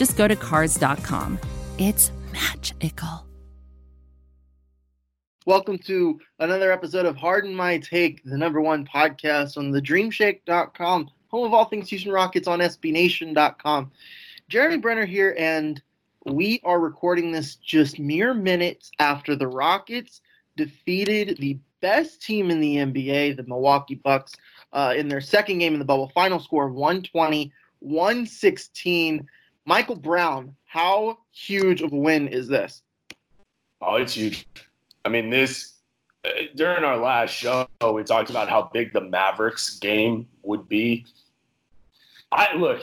just go to Cars.com. It's magical. Welcome to another episode of Harden My Take, the number one podcast on the dreamshake.com, home of all things Houston Rockets on SBNation.com. Jeremy Brener here, and we are recording this just mere minutes after the Rockets defeated the best team in the NBA, the Milwaukee Bucks, uh, in their second game in the bubble. Final score 120, 116. Michael Brown, how huge of a win is this? Oh, it's huge. I mean, this uh, during our last show, we talked about how big the Mavericks game would be. I look,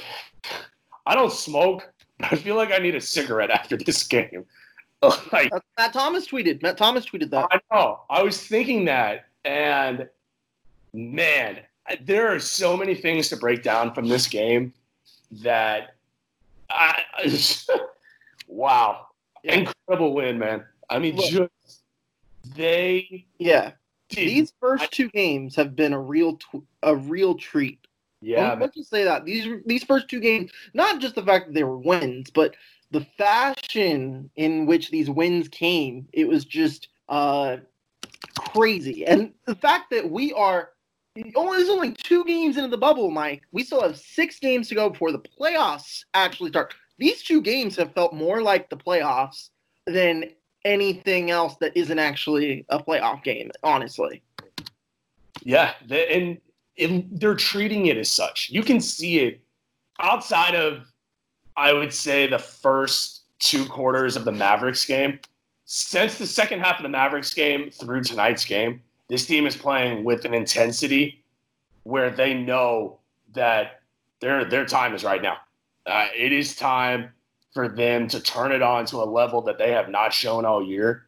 I don't smoke. I feel like I need a cigarette after this game. like, Matt Thomas tweeted. Matt Thomas tweeted that. I know. I was thinking that, and man, there are so many things to break down from this game that I, wow, incredible win, man. I mean, Look, just they yeah. These first two games have been a real tw- a real treat. Yeah, let's just say that these these first two games, not just the fact that they were wins, but the fashion in which these wins came, it was just uh crazy. And the fact that we are only there's only two games into the bubble, Mike. We still have six games to go before the playoffs actually start. These two games have felt more like the playoffs than anything else that isn't actually a playoff game, honestly. Yeah, and, and they're treating it as such. You can see it outside of, I would say, the first two quarters of the Mavericks game. Since the second half of the Mavericks game through tonight's game, this team is playing with an intensity where they know that their their time is right now. Uh, it is time for them to turn it on to a level that they have not shown all year.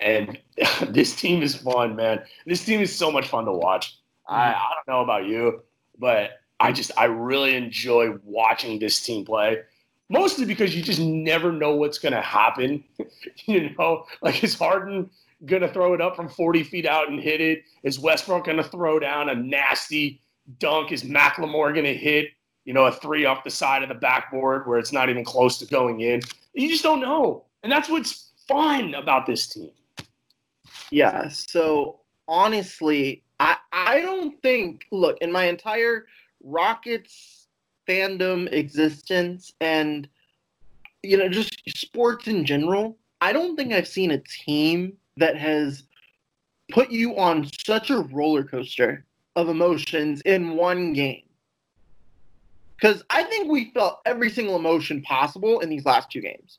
And this team is fun, man. This team is so much fun to watch. Mm-hmm. I, I don't know about you, but I just I really enjoy watching this team play. Mostly because you just never know what's gonna happen. you know, like is Harden gonna throw it up from 40 feet out and hit it? Is Westbrook gonna throw down a nasty dunk? Is McLemore gonna hit you know, a three off the side of the backboard where it's not even close to going in. You just don't know. And that's what's fun about this team. Yeah. So honestly, I I don't think look, in my entire Rockets fandom existence and you know, just sports in general, I don't think I've seen a team that has put you on such a roller coaster of emotions in one game. Because I think we felt every single emotion possible in these last two games.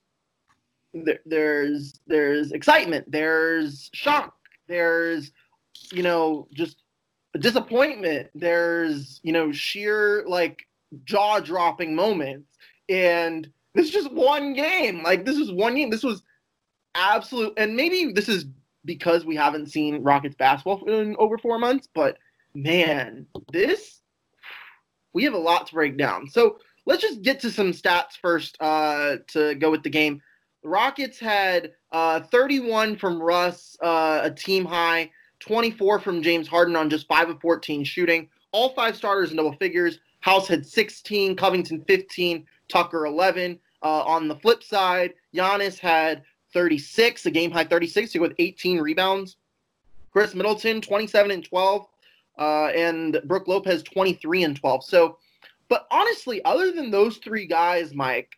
There, there's there's excitement, there's shock, there's you know just disappointment, there's you know sheer like jaw dropping moments, and this is just one game. Like this was one game. This was absolute, and maybe this is because we haven't seen Rockets basketball in over four months. But man, this we have a lot to break down. So let's just get to some stats first uh, to go with the game. The Rockets had uh, 31 from Russ, uh, a team high, 24 from James Harden on just 5 of 14 shooting. All five starters in double figures. House had 16, Covington 15, Tucker 11. Uh, on the flip side, Giannis had 36, a game high 36, with 18 rebounds. Khris Middleton 27 and 12, uh, and Brook Lopez 23 and 12. So, but honestly, other than those three guys, Mike,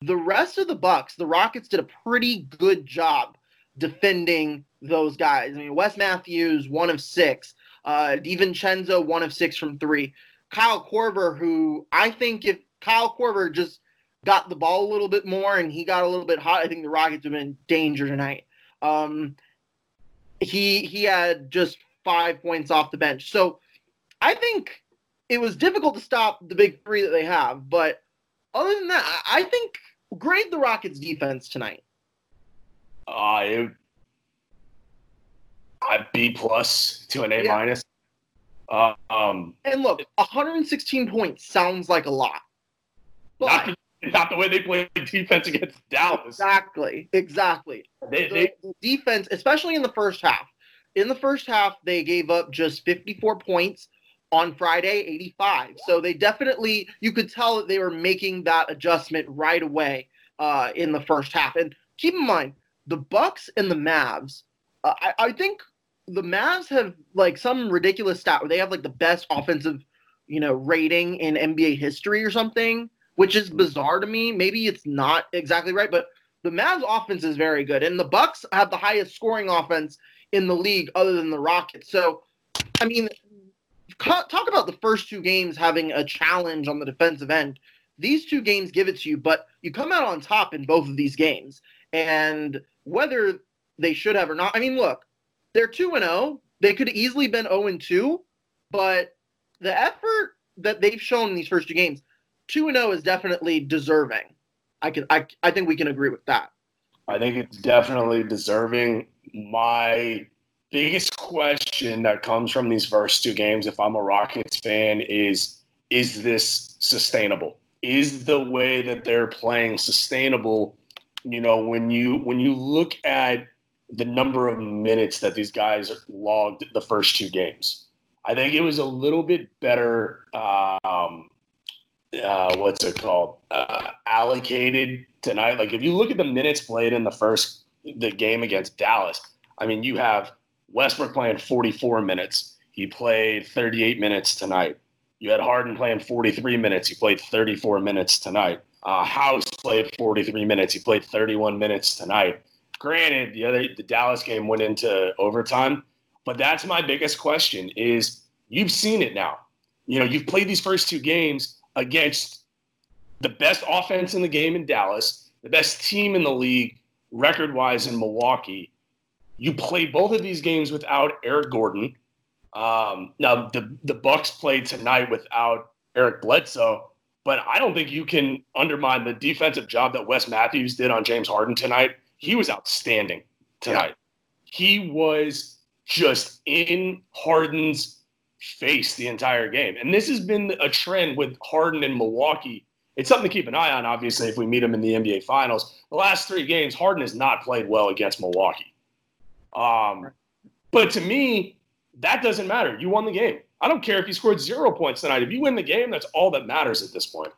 the rest of the Bucks, the Rockets did a pretty good job defending those guys. I mean, Wes Matthews one of six, uh, DiVincenzo one of six from three. Kyle Korver, who I think if Kyle Korver just got the ball a little bit more and he got a little bit hot, I think the Rockets have been in danger tonight. Um, he he had just five points off the bench, so I think it was difficult to stop the big three that they have. But other than that, I think grade the Rockets defense tonight. I uh, B plus to an A yeah. minus. Uh, um, and look, 116 points sounds like a lot. But not the way they played defense against Dallas. Exactly, exactly. They, the, they, the defense, especially in the first half. In the first half, they gave up just 54 points. On Friday, 85. So they definitely, you could tell that they were making that adjustment right away uh, in the first half. And keep in mind, the Bucks and the Mavs. Uh, I, I think the Mavs have like some ridiculous stat where they have like the best offensive, you know, rating in NBA history or something which is bizarre to me. Maybe it's not exactly right, but the Mavs offense is very good, and the Bucks have the highest scoring offense in the league, other than the Rockets. So, I mean, talk about the first two games having a challenge on the defensive end. These two games give it to you, but you come out on top in both of these games, and whether they should have or not. I mean, look, they're two and zero. Oh. They could have easily been 0 and 2, but the effort that they've shown in these first two games two and zero is definitely deserving. I can I I think we can agree with that. I think it's definitely deserving. My biggest question that comes from these first two games, if I'm a Rockets fan, is is this sustainable? Is the way that they're playing sustainable? You know, when you when you look at the number of minutes that these guys logged the first two games, I think it was a little bit better um, uh, what's it called uh, allocated tonight. Like if you look at the minutes played in the first the game against Dallas, I mean you have Westbrook playing 44 minutes. He played 38 minutes tonight. You had Harden playing 43 minutes. He played 34 minutes tonight. Uh, House played 43 minutes. He played 31 minutes tonight. Granted, the other the Dallas game went into overtime, but that's my biggest question: is you've seen it now. You know, you've played these first two games against the best offense in the game in Dallas, the best team in the league record wise in Milwaukee. You play both of these games without Eric Gordon. Um, now the the Bucks played tonight without Eric Bledsoe, but I don't think you can undermine the defensive job that Wes Matthews did on James Harden tonight. He was outstanding tonight. Yeah. He was just in Harden's face the entire game. And this has been a trend with Harden and Milwaukee. It's something to keep an eye on, obviously, if we meet him in the NBA Finals. The last three games, Harden has not played well against Milwaukee. Um, but to me, that doesn't matter. You won the game. I don't care if you scored zero points tonight. If you win the game, that's all that matters at this point.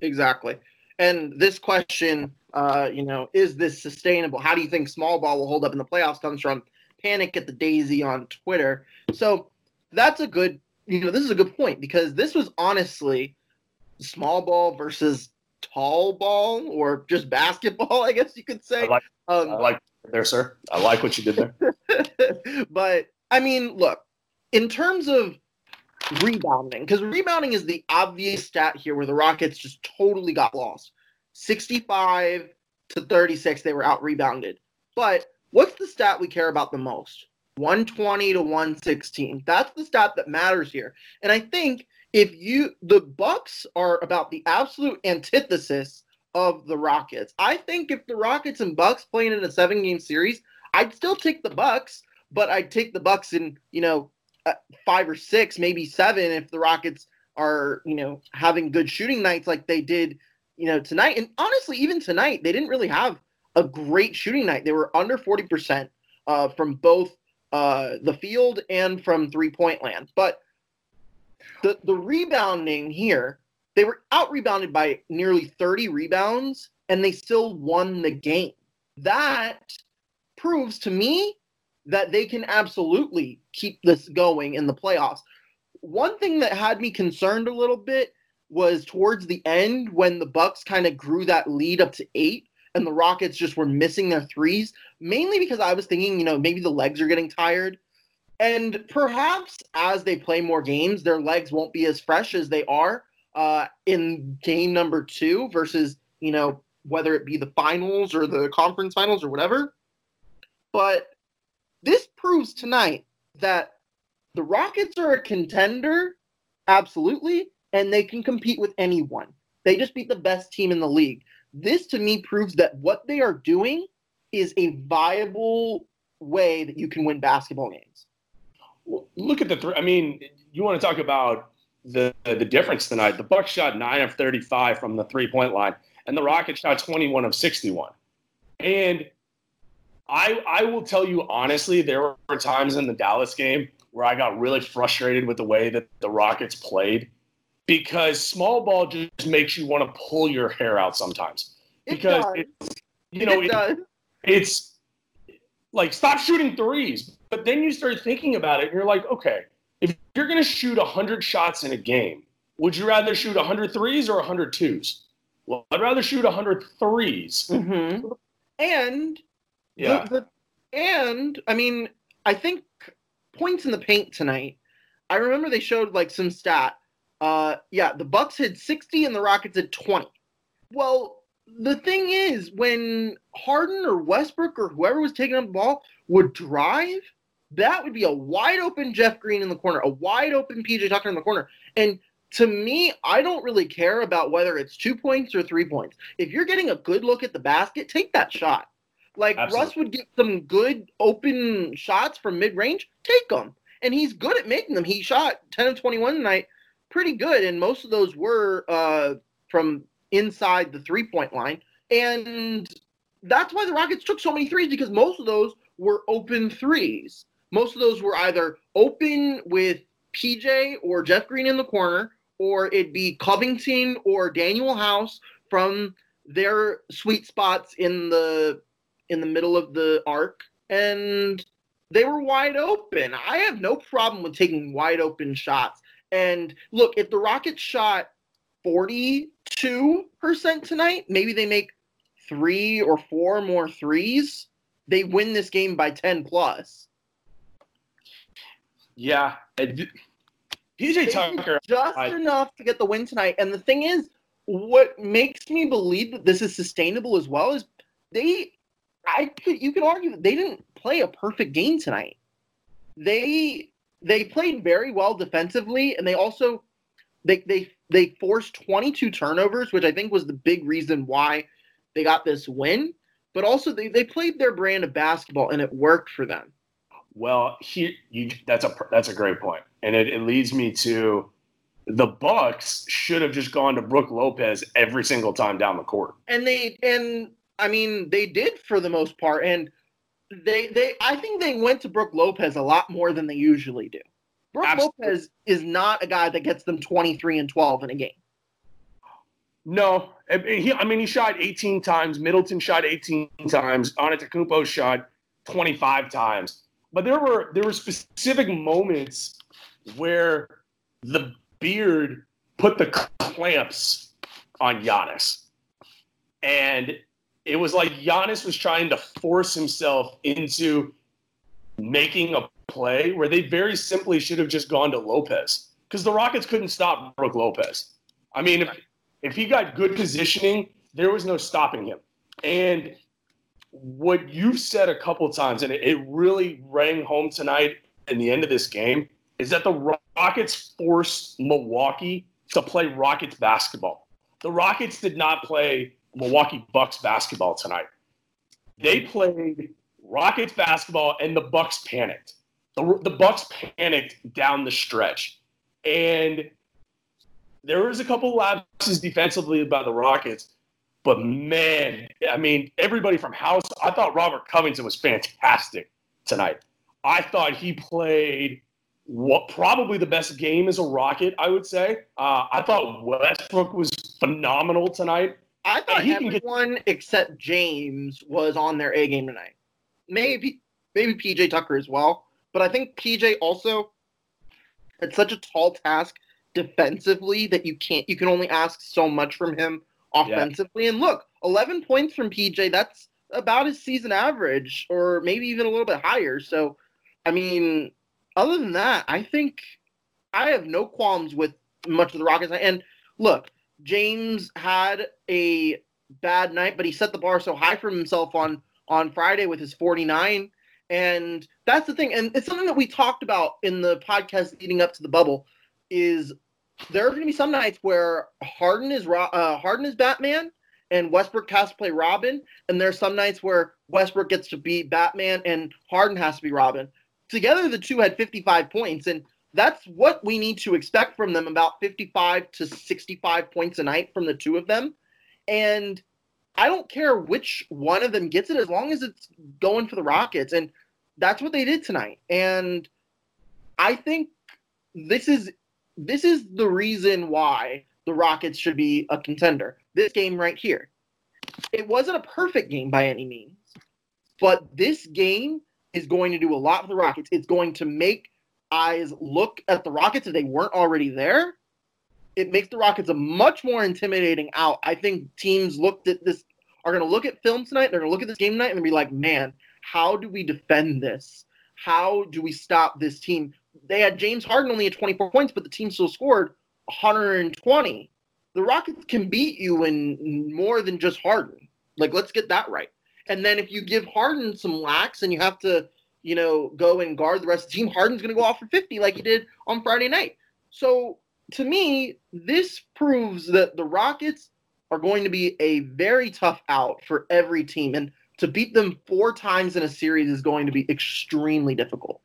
Exactly. And this question, uh, you know, is this sustainable? How do you think small ball will hold up in the playoffs? Comes from Panic at the Daisy on Twitter. So that's a good, you know, this is a good point because this was honestly small ball versus tall ball or just basketball, I guess you could say. I like, Um, I like there, sir. I like what you did there. but I mean, look, in terms of rebounding, because rebounding is the obvious stat here where the Rockets just totally got lost. 65 to 36, they were out rebounded. But what's the stat we care about the most? 120 to 116. That's the stat that matters here. And I think if you the Bucks are about the absolute antithesis of the Rockets. I think if the Rockets and Bucks playing in a seven game series, I'd still take the Bucks, but I'd take the Bucks in, you know, uh, five or six, maybe seven if the Rockets are, you know, having good shooting nights like they did, you know, tonight. And honestly, even tonight, they didn't really have a great shooting night. They were under 40% uh, from both uh, the field and from three point land. But the, the rebounding here, they were out rebounded by nearly 30 rebounds and they still won the game. That proves to me that they can absolutely keep this going in the playoffs. One thing that had me concerned a little bit was towards the end when the Bucks kind of grew that lead up to 8 and the Rockets just were missing their threes, mainly because I was thinking, you know, maybe the legs are getting tired. And perhaps as they play more games, their legs won't be as fresh as they are uh, in game number two versus, you know, whether it be the finals or the conference finals or whatever. But this proves tonight that the Rockets are a contender, absolutely, and they can compete with anyone. They just beat the best team in the league. This to me proves that what they are doing is a viable way that you can win basketball games. Well, look at the three. I mean, you want to talk about the the difference tonight. The Bucks shot nine of thirty five from the three point line, and the Rockets shot twenty one of sixty one. And I I will tell you honestly, there were times in the Dallas game where I got really frustrated with the way that the Rockets played because small ball just makes you want to pull your hair out sometimes. Because it it's you know it it- does. it's like stop shooting threes. But then you start thinking about it and you're like, okay, if you're going to shoot 100 shots in a game, would you rather shoot 100 threes or 100 twos? Well, I'd rather shoot 100 threes. Mhm. And Yeah. The, the, and I mean, I think points in the paint tonight. I remember they showed like some stat. Uh, yeah, the Bucks had 60 and the Rockets had 20. Well, the thing is, when Harden or Westbrook or whoever was taking up the ball would drive, that would be a wide open Jeff Green in the corner, a wide open PJ Tucker in the corner. And to me, I don't really care about whether it's two points or three points. If you're getting a good look at the basket, take that shot. Like Absolutely. Russ would get some good open shots from mid range, take them. And he's good at making them. He shot 10 of 21 tonight, pretty good. And most of those were uh, from inside the three point line. And that's why the Rockets took so many threes because most of those were open threes. Most of those were either open with PJ or Jeff Green in the corner, or it'd be Covington or Danuel House from their sweet spots in the in the middle of the arc, and they were wide open. I have no problem with taking wide open shots. And look, if the Rockets shot 42% tonight, maybe they make three or four more threes, they win this game by 10 plus. Yeah. They PJ Tucker. just I- enough to get the win tonight. And the thing is, what makes me believe that this is sustainable as well is they, I could, you could argue that they didn't play a perfect game tonight. They they played very well defensively, and they also they they they forced 22 turnovers, which I think was the big reason why they got this win. But also they, they played their brand of basketball and it worked for them. Well, here you that's a that's a great point, and it, it leads me to the Bucks should have just gone to Brook Lopez every single time down the court. and they and I mean they did for the most part, and they they I think they went to Brook Lopez a lot more than they usually do. Brook Absolutely. Lopez is not a guy that gets them 23 and 12 in a game. No, I mean, he, I mean, he shot 18 times. Middleton shot 18 times. Antetokounmpo shot 25 times. But there were there were specific moments where the beard put the clamps on Giannis, and it was like Giannis was trying to force himself into making a play where they very simply should have just gone to Lopez because the Rockets couldn't stop Brook Lopez. I mean, if, if he got good positioning, there was no stopping him. And what you've said a couple times, and it, it really rang home tonight in the end of this game, is that the Rockets forced Milwaukee to play Rockets basketball. The Rockets did not play Milwaukee Bucks basketball tonight. They played Rockets basketball, and the Bucks panicked. The, the Bucks panicked down the stretch, and there was a couple lapses defensively by the Rockets, but man, I mean, everybody from House, I thought Robert Covington was fantastic tonight. I thought he played what probably the best game as a Rocket, I would say. Uh, I thought Westbrook was phenomenal tonight. I thought he can get- everyone except James was on their A game tonight. Maybe maybe PJ Tucker as well, but I think PJ also it's such a tall task defensively that you can't you can only ask so much from him offensively. And look, 11 points from PJ, that's about his season average or maybe even a little bit higher. So, I mean, other than that, I think I have no qualms with much of the Rockets. And look, James had a bad night, but he set the bar so high for himself on on Friday with his 49. And that's the thing. And it's something that we talked about in the podcast leading up to the bubble is there are going to be some nights where Harden is uh, Harden is Batman and Westbrook has to play Robin, and there are some nights where Westbrook gets to be Batman and Harden has to be Robin. Together, the two had 55 points, and that's what we need to expect from them about 55 to 65 points a night from the two of them. And I don't care which one of them gets it as long as it's going for the Rockets. And that's what they did tonight. And I think this is this is the reason why the Rockets should be a contender. This game right here. It wasn't a perfect game by any means, but this game is going to do a lot for the Rockets. It's going to make eyes look at the Rockets if they weren't already there. It makes the Rockets a much more intimidating out. I think teams looked at this are going to look at film tonight. They're going to look at this game tonight and be like, "Man, how do we defend this? How do we stop this team?" They had James Harden only at 24 points, but the team still scored 120. The Rockets can beat you in more than just Harden. Like, let's get that right. And then if you give Harden some lax and you have to, you know, go and guard the rest team, Harden's going to go off for 50 like he did on Friday night. So to me, this proves that the Rockets are going to be a very tough out for every team. And to beat them four times in a series is going to be extremely difficult.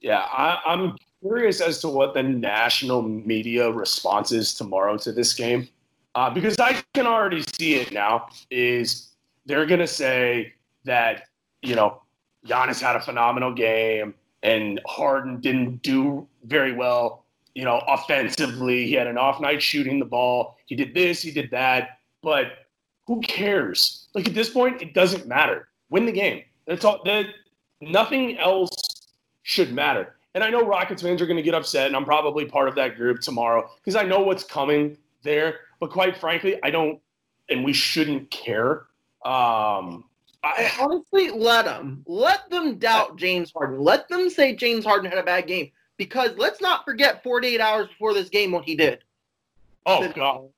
Yeah, I, I'm curious as to what the national media response is tomorrow to this game, uh, because I can already see it now. Is they're gonna say that you know Giannis had a phenomenal game and Harden didn't do very well. You know, offensively, he had an off night shooting the ball. He did this, he did that, but who cares? Like at this point, it doesn't matter. Win the game. That's all. That nothing else should matter. And I know Rockets fans are going to get upset, and I'm probably part of that group tomorrow because I know what's coming there. But quite frankly, I don't, and we shouldn't care. Um, I, honestly, let them let them doubt James Harden. Let them say James Harden had a bad game because let's not forget 48 hours before this game what he did. Oh God!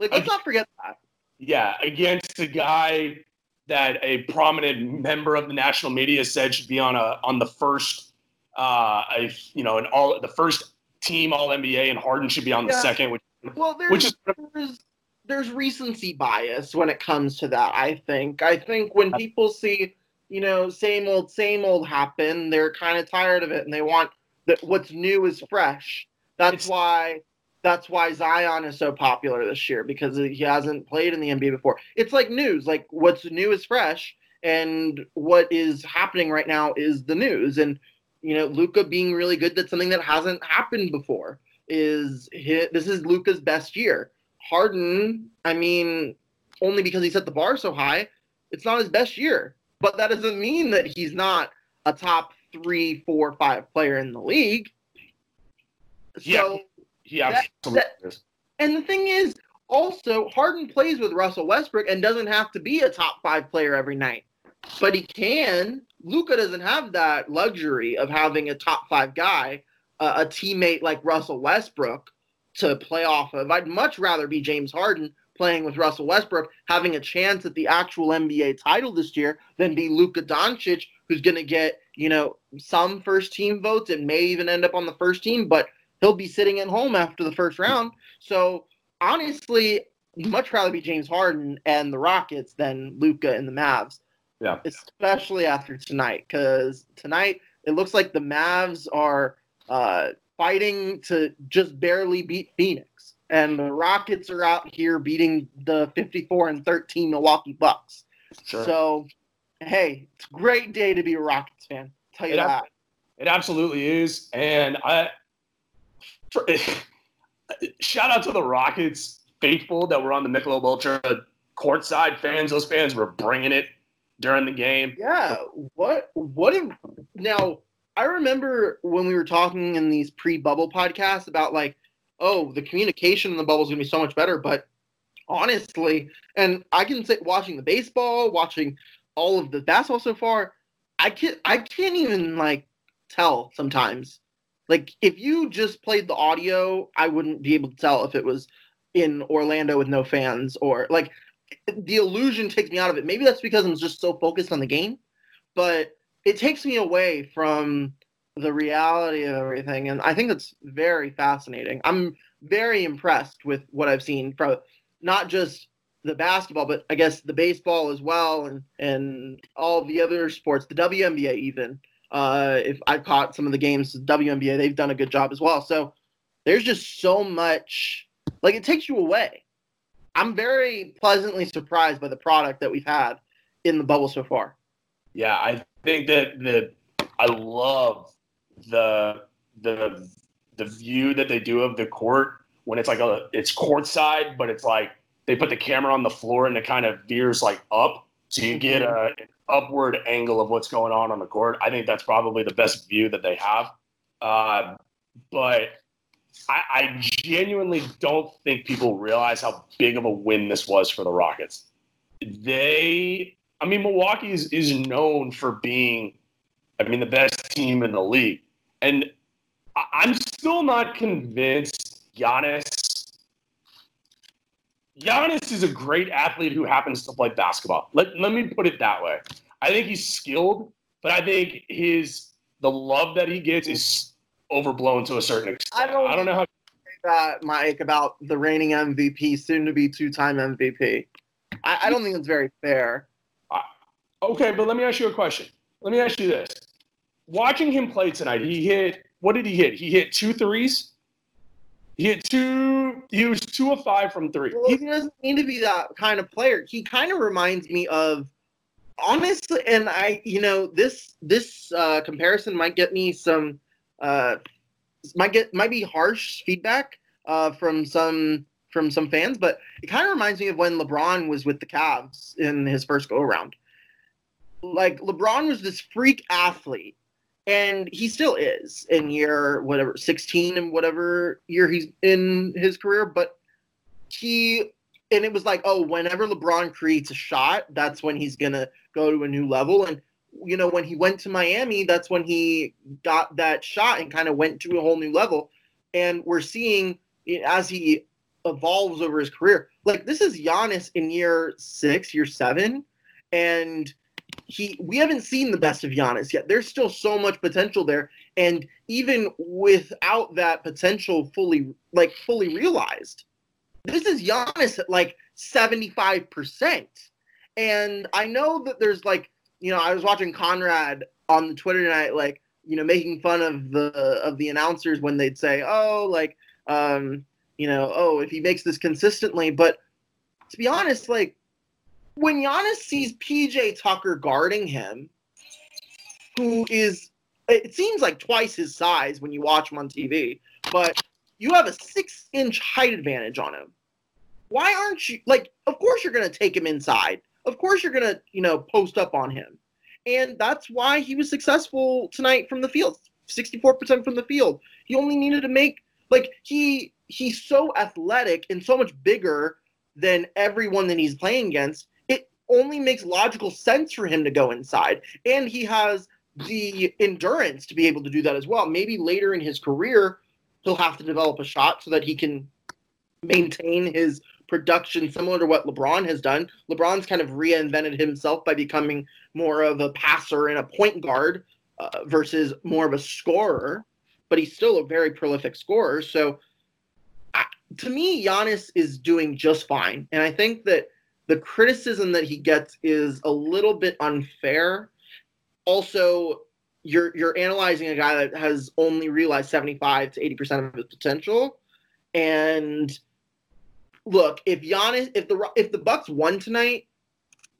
Like let's not forget that. Yeah, against a guy that a prominent member of the national media said should be on a on the first uh, a, you know, an all the first team All NBA, and Harden should be on the second. Which, well, there's, which is there's there's recency bias when it comes to that. I think. I think when people see, you know, same old, same old happen, they're kind of tired of it, and they want that what's new is fresh. That's why. That's why Zion is so popular this year because he hasn't played in the NBA before. It's like news. Like what's new is fresh, and what is happening right now is the news. And you know, Luka being really good. That's something that hasn't happened before. Is hit, this is Luka's best year. Harden, I mean, only because he set the bar so high, it's not his best year. But that doesn't mean that he's not a top three, four, five player in the league. So Yeah, that- absolutely. and the thing is, also, Harden plays with Russell Westbrook and doesn't have to be a top five player every night, but he can. Luka doesn't have that luxury of having a top five guy, uh, a teammate like Russell Westbrook to play off of. I'd much rather be James Harden playing with Russell Westbrook, having a chance at the actual NBA title this year, than be Luka Doncic, who's going to get you know some first team votes and may even end up on the first team, but he'll be sitting at home after the first round. So honestly, much rather be James Harden and the Rockets than Luka and the Mavs. Yeah. Especially after tonight, because tonight it looks like the Mavs are uh, fighting to just barely beat Phoenix, and the Rockets are out here beating the 54 and 13 Milwaukee Bucks. Sure. So, hey, it's a great day to be a Rockets fan. Tell you It, that. ab- it absolutely is. And I shout out to the Rockets faithful that were on the Michelob Ultra courtside fans. Those fans were bringing it during the game. Yeah. What? What? If, now, I remember when we were talking in these pre-bubble podcasts about like, oh, the communication in the bubble is going to be so much better. But honestly, and I can say watching the baseball, watching all of the basketball so far, I can't. I can't even like tell sometimes. Like if you just played the audio, I wouldn't be able to tell if it was in Orlando with no fans or like the illusion takes me out of it. Maybe that's because I'm just so focused on the game, but it takes me away from the reality of everything. And I think that's very fascinating. I'm very impressed with what I've seen from not just the basketball, but I guess the baseball as well, and and all the other sports, the WNBA even. Uh, if i've caught some of the games, WNBA, they've done a good job as well. So there's just so much, like it takes you away. I'm very pleasantly surprised by the product that we've had in the bubble so far. Yeah, I think that the I love the the the view that they do of the court when it's like a it's courtside, but it's like they put the camera on the floor and it kind of veers like up, so you get a, an upward angle of what's going on on the court. I think that's probably the best view that they have. Uh, but I, I genuinely don't think people realize how big of a win this was for the Rockets. They, I mean, Milwaukee is, is known for being, I mean, the best team in the league. And I'm still not convinced Giannis. Giannis is a great athlete who happens to play basketball. Let, let me put it that way. I think he's skilled, but I think his the love that he gets is overblown to a certain extent. I don't- I don't know how that, Mike, about the reigning MVP, soon to be two time MVP. I, I don't think it's very fair. Okay, but let me ask you a question. Let me ask you this. Watching him play tonight, he hit what did he hit? He hit two threes. He hit two he was two of five from three. Well, he doesn't need to be that kind of player. He kind of reminds me of honestly, and I, you know, this this uh, comparison might get me some, uh, might get might be harsh feedback uh, from some from some fans, but it kind of reminds me of when LeBron was with the Cavs in his first go around. Like LeBron was this freak athlete, and he still is in year whatever 16 and whatever year he's in his career, but he and it was like, oh, whenever LeBron creates a shot, that's when he's gonna go to a new level. And you know, when he went to Miami, that's when he got that shot and kind of went to a whole new level. And we're seeing as he evolves over his career, like this is Giannis in year six, year seven, and he we haven't seen the best of Giannis yet. There's still so much potential there, and even without that potential fully like fully realized, this is Giannis at like 75%. And I know that there's like, you know, I was watching Conrad on the Twitter tonight, like, you know, making fun of the of the announcers when they'd say, oh, like, um, you know, oh, if he makes this consistently. But to be honest, like, when Giannis sees PJ Tucker guarding him, who is it seems like twice his size when you watch him on TV, but you have a six inch height advantage on him. Why aren't you like? Of course you're to take him inside. Of course you're to you know post up on him, and that's why he was successful tonight from the field. 64% from the field. He only needed to make like he he's so athletic and so much bigger than everyone that he's playing against. Only makes logical sense for him to go inside, and he has the endurance to be able to do that as well. Maybe later in his career, he'll have to develop a shot so that he can maintain his production similar to what LeBron has done. LeBron's kind of reinvented himself by becoming more of a passer and a point guard uh, versus more of a scorer, but he's still a very prolific scorer. So to me, Giannis is doing just fine. And I think that the criticism that he gets is a little bit unfair. Also, you're you're analyzing a guy that has only realized 75 to 80 percent of his potential. And look, if Giannis, if the if the Bucks won tonight,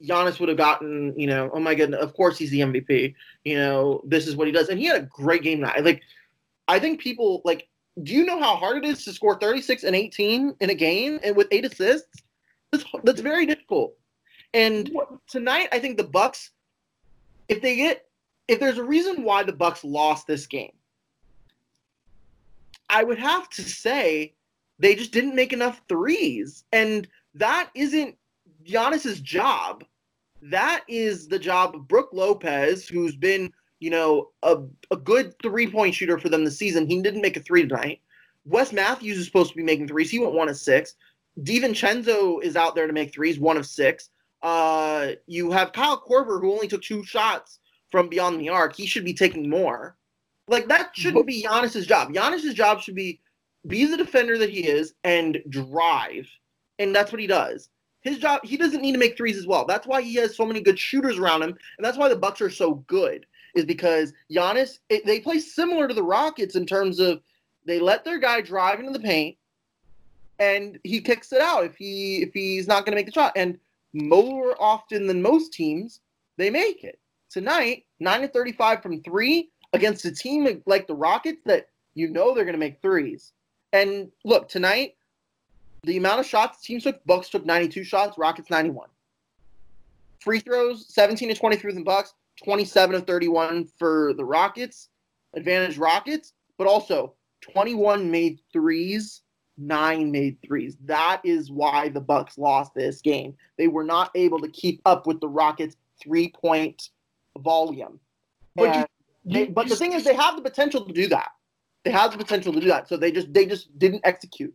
Giannis would have gotten, you know, oh my goodness, of course he's the MVP. You know, this is what he does, and he had a great game night. Like, I think people like. Do you know how hard it is to score 36 and 18 in a game and with eight assists? That's, that's very difficult. And tonight, I think the Bucks, if they get, if there's a reason why the Bucks lost this game, I would have to say they just didn't make enough threes, and that isn't Giannis's job. That is the job of Brook Lopez, who's been, you know, a, a good three point shooter for them this season. He didn't make a three tonight. Wes Matthews is supposed to be making threes. He went one of six. DiVincenzo is out there to make threes, one of six. Uh, you have Kyle Korver, who only took two shots from beyond the arc. He should be taking more. Like that shouldn't be Giannis's job. Giannis's job should be be the defender that he is and drive, and that's what he does. His job, he doesn't need to make threes as well. That's why he has so many good shooters around him, and that's why the Bucks are so good. Is because Giannis, it, they play similar to the Rockets in terms of they let their guy drive into the paint, and he kicks it out if he if he's not going to make the shot. And more often than most teams, they make it. Tonight, nine to thirty-five from three against a team like the Rockets that you know they're going to make threes. And look, tonight, the amount of shots teams took, Bucks took 92 shots, Rockets 91. Free throws, 17 to 23 from the Bucks, 27 of 31 for the Rockets, advantage Rockets, but also 21 made threes, nine made threes. That is why the Bucks lost this game. They were not able to keep up with the Rockets' three-point volume. But, you, they, but the thing is, they have the potential to do that. They have the potential to do that. So they just they just didn't execute.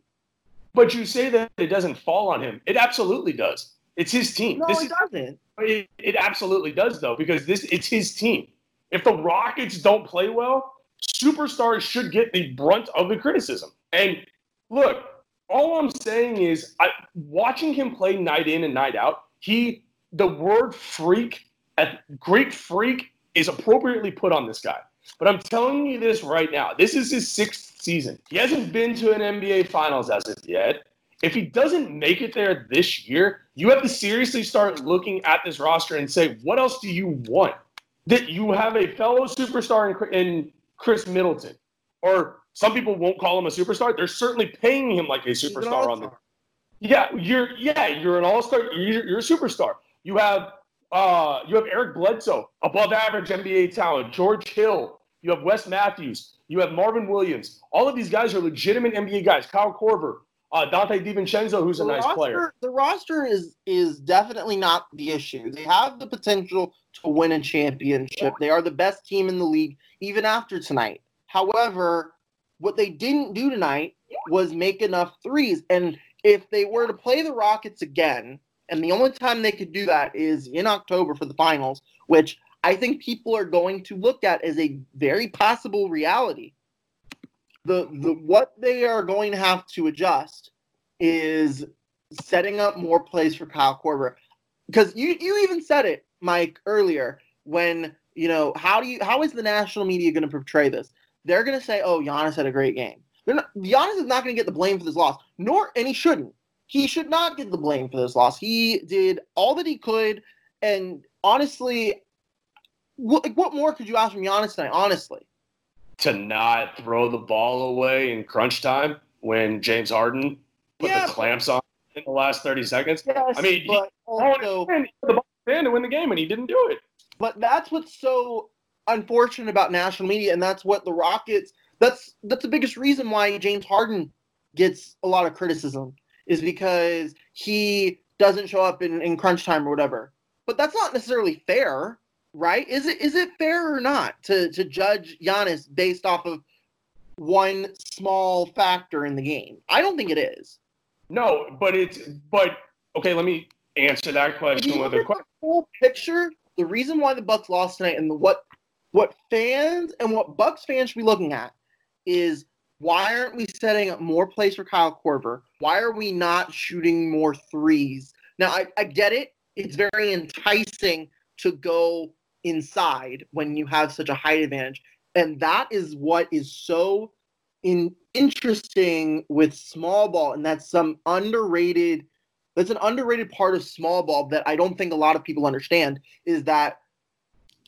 But you say that it doesn't fall on him. It absolutely does. It's his team. No, this it is, doesn't. It, it absolutely does though, because this it's his team. If the Rockets don't play well, superstars should get the brunt of the criticism. And look, all I'm saying is, I, watching him play night in and night out, he the word freak, a great freak, is appropriately put on this guy. But I'm telling you this right now. This is his sixth season. He hasn't been to an NBA Finals as of yet. If he doesn't make it there this year, you have to seriously start looking at this roster and say, what else do you want? That you have a fellow superstar in, in Khris Middleton, or some people won't call him a superstar. They're certainly paying him like a superstar on the. Yeah, you're yeah, you're an all-star. You're, you're a superstar. You have uh, you have Eric Bledsoe, above average NBA talent. George Hill. You have Wes Matthews. You have Marvin Williams. All of these guys are legitimate NBA guys. Kyle Korver, uh, Donte DiVincenzo, who's a nice roster, player. The roster is is definitely not the issue. They have the potential to win a championship. They are the best team in the league, even after tonight. However, what they didn't do tonight was make enough threes. And if they were to play the Rockets again, and the only time they could do that is in October for the finals, which I think people are going to look at as a very possible reality. The the what they are going to have to adjust is setting up more plays for Kyle Korver. Because you you even said it, Mike, earlier when you know how do you how is the national media going to portray this? They're going to say, "Oh, Giannis had a great game." They're not, Giannis is not going to get the blame for this loss, nor and he shouldn't. He should not get the blame for this loss. He did all that he could, and honestly, what, like, what more could you ask from Giannis tonight? Honestly, To not throw the ball away in crunch time when James Harden put Yeah, the clamps on in the last 30 seconds. yes, I mean, he- also, he the ball in to win the game, and he didn't do it. but that's what's so unfortunate about national media, and that's what the Rockets. That's that's the biggest reason why James Harden gets a lot of criticism is because he doesn't show up in, in crunch time or whatever. But that's not necessarily fair, right? Is it is it fair or not to to judge Giannis based off of one small factor in the game? I don't think it is. No, but it's but okay. Let me answer that question with a question. the whole picture, the reason why the Bucks lost tonight and the, what what fans and what Bucks fans should be looking at is why aren't we setting up more plays for Kyle Korver? Why are we not shooting more threes? Now I, I get it. It's very enticing to go inside when you have such a height advantage. And that is what is so in, interesting with small ball, and that's some underrated that's an underrated part of small ball that I don't think a lot of people understand is that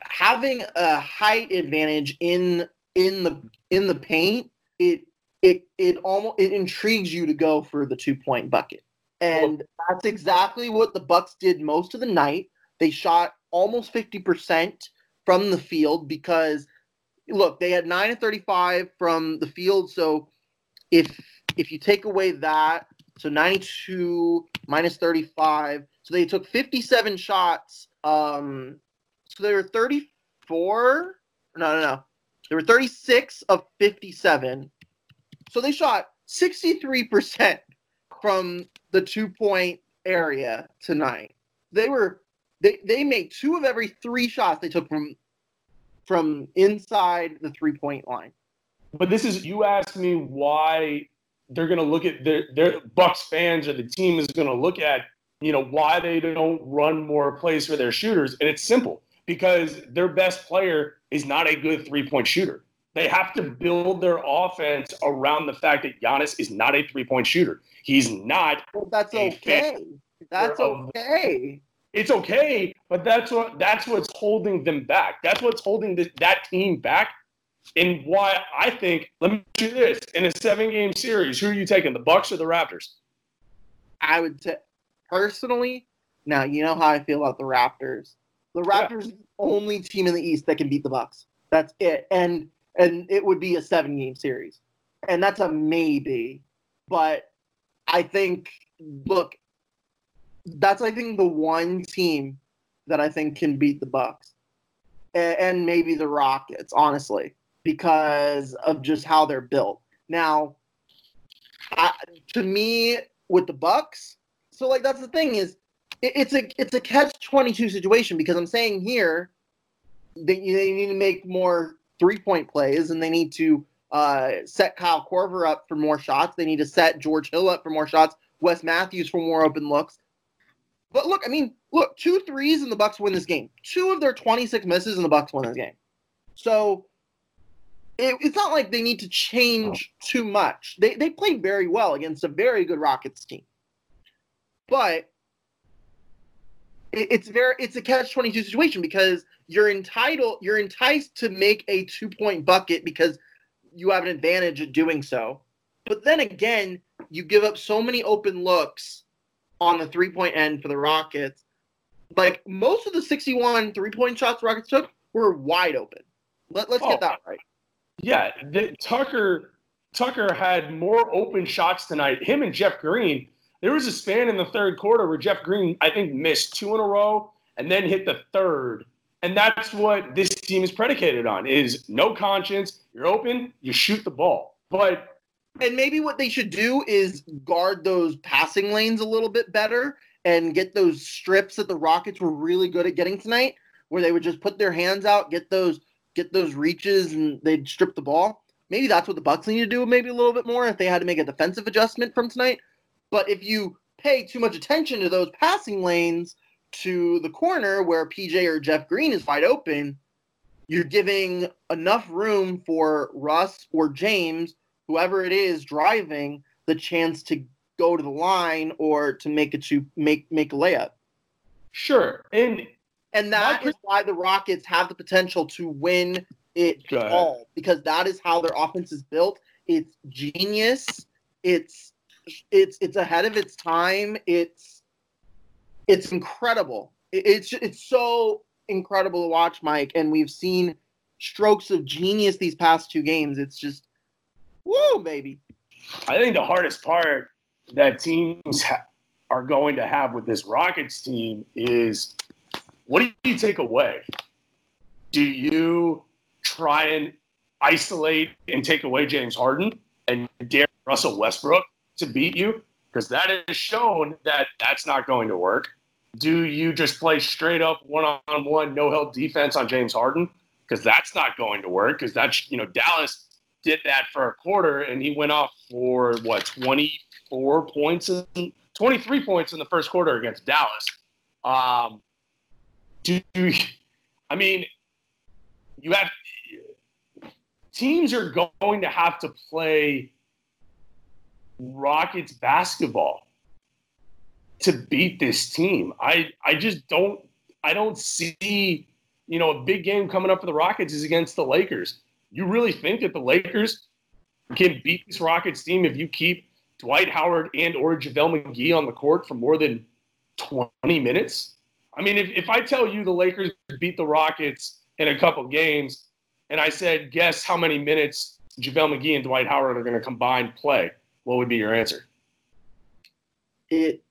having a height advantage in in the in the paint it it it almost it intrigues you to go for the two point bucket and that's exactly what the bucks did most of the night they shot almost 50% from the field because look they had 9 and 35 from the field so if if you take away that so 92 minus 35. So they took 57 shots. Um, so they were 34. No, no, no. They were 36 of 57. So they shot 63% from the two point area tonight. They were they they made two of every three shots they took from from inside the three point line. But this is you asked me why they're going to look at their their Bucks fans or the team is going to look at you know why they don't run more plays for their shooters, and it's simple because their best player is not a good three point shooter. They have to build their offense around the fact that Giannis is not a three point shooter. He's not. Well, that's okay. That's okay. It's okay, but that's what that's what's holding them back. That's what's holding this, that team back, and why I think. Let me do this: in a seven game series, who are you taking, the Bucks or the Raptors? I would say personally. Now you know how I feel about the Raptors. The Yeah. Raptors are the only team in the East that can beat the Bucks. That's it, and and it would be a seven game series, and that's a maybe. But I think, look, that's I think the one team that I think can beat the Bucks, and, and maybe the Rockets, honestly, because of just how they're built. Now, I, to me, with the Bucks, so like that's the thing is, it's a it's a catch twenty two situation because I'm saying here, they they need to make more three point plays and they need to uh, set Kyle Korver up for more shots. They need to set George Hill up for more shots. Wes Matthews for more open looks. But look, I mean, look, two threes and the Bucks win this game. Two of their 26 misses and the Bucks win this game. So it, it's not like they need to change too much. They they played very well against a very good Rockets team. But it's very it's a catch 22 situation because you're entitled you're enticed to make a two point bucket because you have an advantage at doing so. But then again, you give up so many open looks on the three point end for the Rockets. Like most of the 61 three point shots the Rockets took were wide open. Let, let's Oh. get that right. Yeah, the, Tucker Tucker had more open shots tonight. Him and Jeff Green. There was a span in the third quarter where Jeff Green, I think, missed two in a row and then hit the third. And that's what this team is predicated on: is no conscience. You're open, you shoot the ball. But And maybe what they should do is guard those passing lanes a little bit better and get those strips that the Rockets were really good at getting tonight, where they would just put their hands out, get those get those reaches, and they'd strip the ball. Maybe that's what the Bucks need to do, maybe a little bit more if they had to make a defensive adjustment from tonight. But if you pay too much attention to those passing lanes to the corner where PJ or Jeff Green is wide open, you're giving enough room for Russ or James, whoever it is driving, the chance to go to the line or to make a to make make a layup. Sure. And And that is why the Rockets have the potential to win it all because that is how their offense is built. It's genius. It's it's it's ahead of its time. It's it's incredible. It's it's so incredible to watch, Mike. And we've seen strokes of genius these past two games. It's just woo, baby. I think the hardest part that teams ha- are going to have with this Rockets team is what do you take away? Do you try and isolate and take away James Harden and dare Russell Westbrook to beat you? Because that has shown that that's not going to work. Do you just play straight up one on one, no help defense on James Harden? Because that's not going to work. Because that's, you know, Dallas did that for a quarter and he went off for what 24 points in, 23 points in the first quarter against Dallas. Um, do I mean you have teams are going to have to play Rockets basketball to beat this team. I I just don't I don't see you know a big game coming up for the Rockets is against the Lakers. You really think that the Lakers can beat this Rockets team if you keep Dwight Howard and or JaVale McGee on the court for more than 20 minutes? I mean, if, if I tell you the Lakers beat the Rockets in a couple games, and I said, guess how many minutes JaVale McGee and Dwight Howard are going to combine play, what would be your answer? It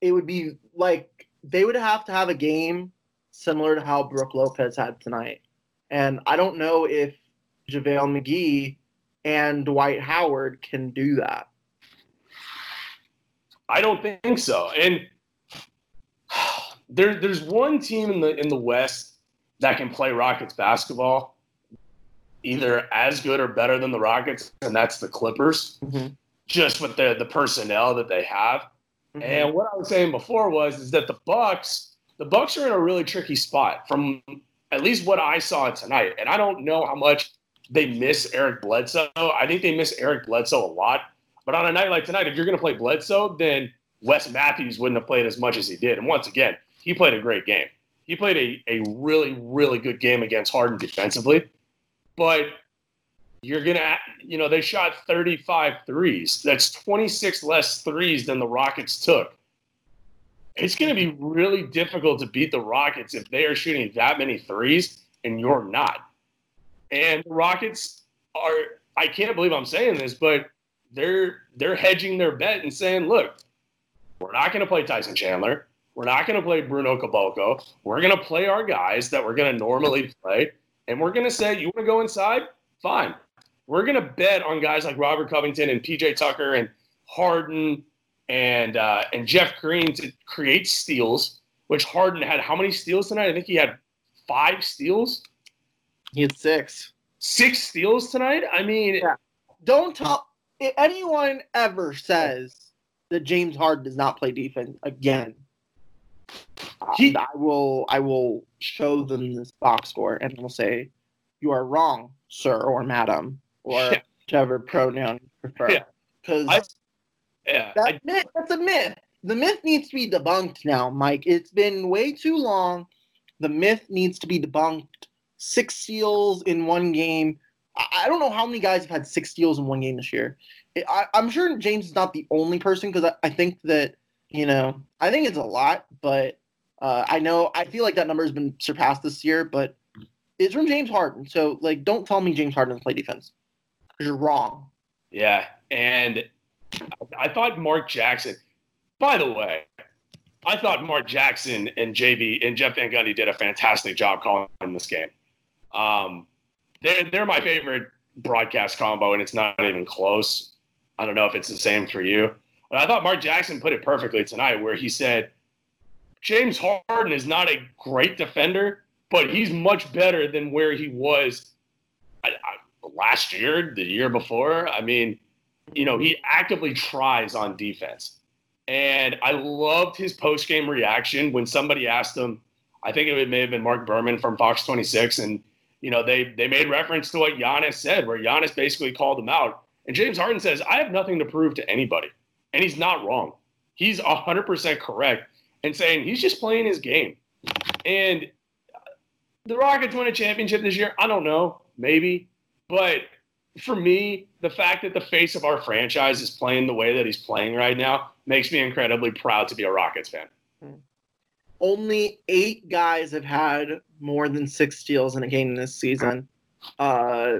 it would be like they would have to have a game similar to how Brook Lopez had tonight. And I don't know if JaVale McGee and Dwight Howard can do that. I don't think so. And there, there's one team in the in the West that can play Rockets basketball, either as good or better than the Rockets, and that's the Clippers. Mm-hmm. Just with the the personnel that they have. Mm-hmm. And what I was saying before was is that the Bucks, the Bucks are in a really tricky spot from at least what I saw tonight. And I don't know how much they miss Eric Bledsoe. I think they miss Eric Bledsoe a lot. But on a night like tonight, if you're going to play Bledsoe, then Wes Matthews wouldn't have played as much as he did. And once again, he played a great game. He played a, a really, really good game against Harden defensively. But you're going to, you know, they shot 35 threes. That's 26 less threes than the Rockets took. It's going to be really difficult to beat the Rockets if they are shooting that many threes and you're not. And the Rockets are, I can't believe I'm saying this, but they're they're hedging their bet and saying, look, we're not going to play Tyson Chandler. We're not going to play Bruno Caboclo. We're going to play our guys that we're going to normally play. And we're going to say, you want to go inside? Fine. We're going to bet on guys like Robert Covington and PJ Tucker and Harden and uh, and Jeff Green to create steals, which Harden had how many steals tonight? I think he had five steals. He had six. Six steals tonight? I mean, Yeah. Don't talk. If anyone ever says that James Harden does not play defense again, He- I will I will show them this box score and I will say, "You are wrong, sir or madam, or Yeah. whichever pronoun you prefer." Yeah. Because I- yeah, that I- myth, that's a myth. The myth needs to be debunked now, Mike. It's been way too long. The myth needs to be debunked. Six steals in one game. I I don't know how many guys have had six steals in one game this year. I, I'm sure James is not the only person because I, I think that you know I think it's a lot, but uh, I know I feel like that number has been surpassed this year. But it's from James Harden, so like don't tell me James Harden doesn't play defense you're wrong. Yeah, and I thought Mark Jackson. By the way, I thought Mark Jackson and JV and Jeff Van Gundy did a fantastic job calling this game. Um, they're they're my favorite broadcast combo, and it's not even close. I don't know if it's the same for you, but I thought Mark Jackson put it perfectly tonight, where he said James Harden is not a great defender, but he's much better than where he was I, I, last year, the year before. I mean, you know, he actively tries on defense. And I loved his post game reaction when somebody asked him, I think it may have been Mark Berman from Fox 26, and you know, they they made reference to what Giannis said, where Giannis basically called him out. And James Harden says, I have nothing to prove to anybody. And he's not wrong. He's 100% correct in saying he's just playing his game. And the Rockets win a championship this year? I don't know, maybe, but for me, the fact that the face of our franchise is playing the way that he's playing right now makes me incredibly proud to be a Rockets fan. Only eight guys have had more than six steals in a game this season. Uh,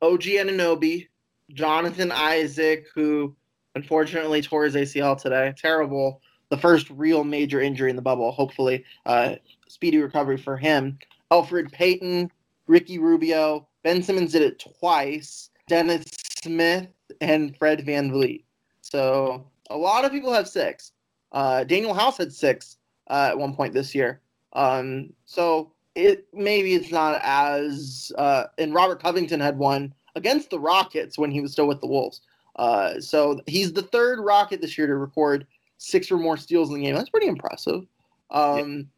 OG Anunoby, Jonathan Isaac, who unfortunately tore his ACL today. Terrible. The first real major injury in the bubble. Hopefully, uh, speedy recovery for him. Alfred Payton, Ricky Rubio, Ben Simmons did it twice. Dennis Smith and Fred VanVleet. So a lot of people have six. Uh, Danuel House had six uh, at one point this year. Um, so it maybe it's not as uh, and Robert Covington had one against the Rockets when he was still with the Wolves. Uh, so he's the third Rocket this year to record six or more steals in the game. That's pretty impressive. Um,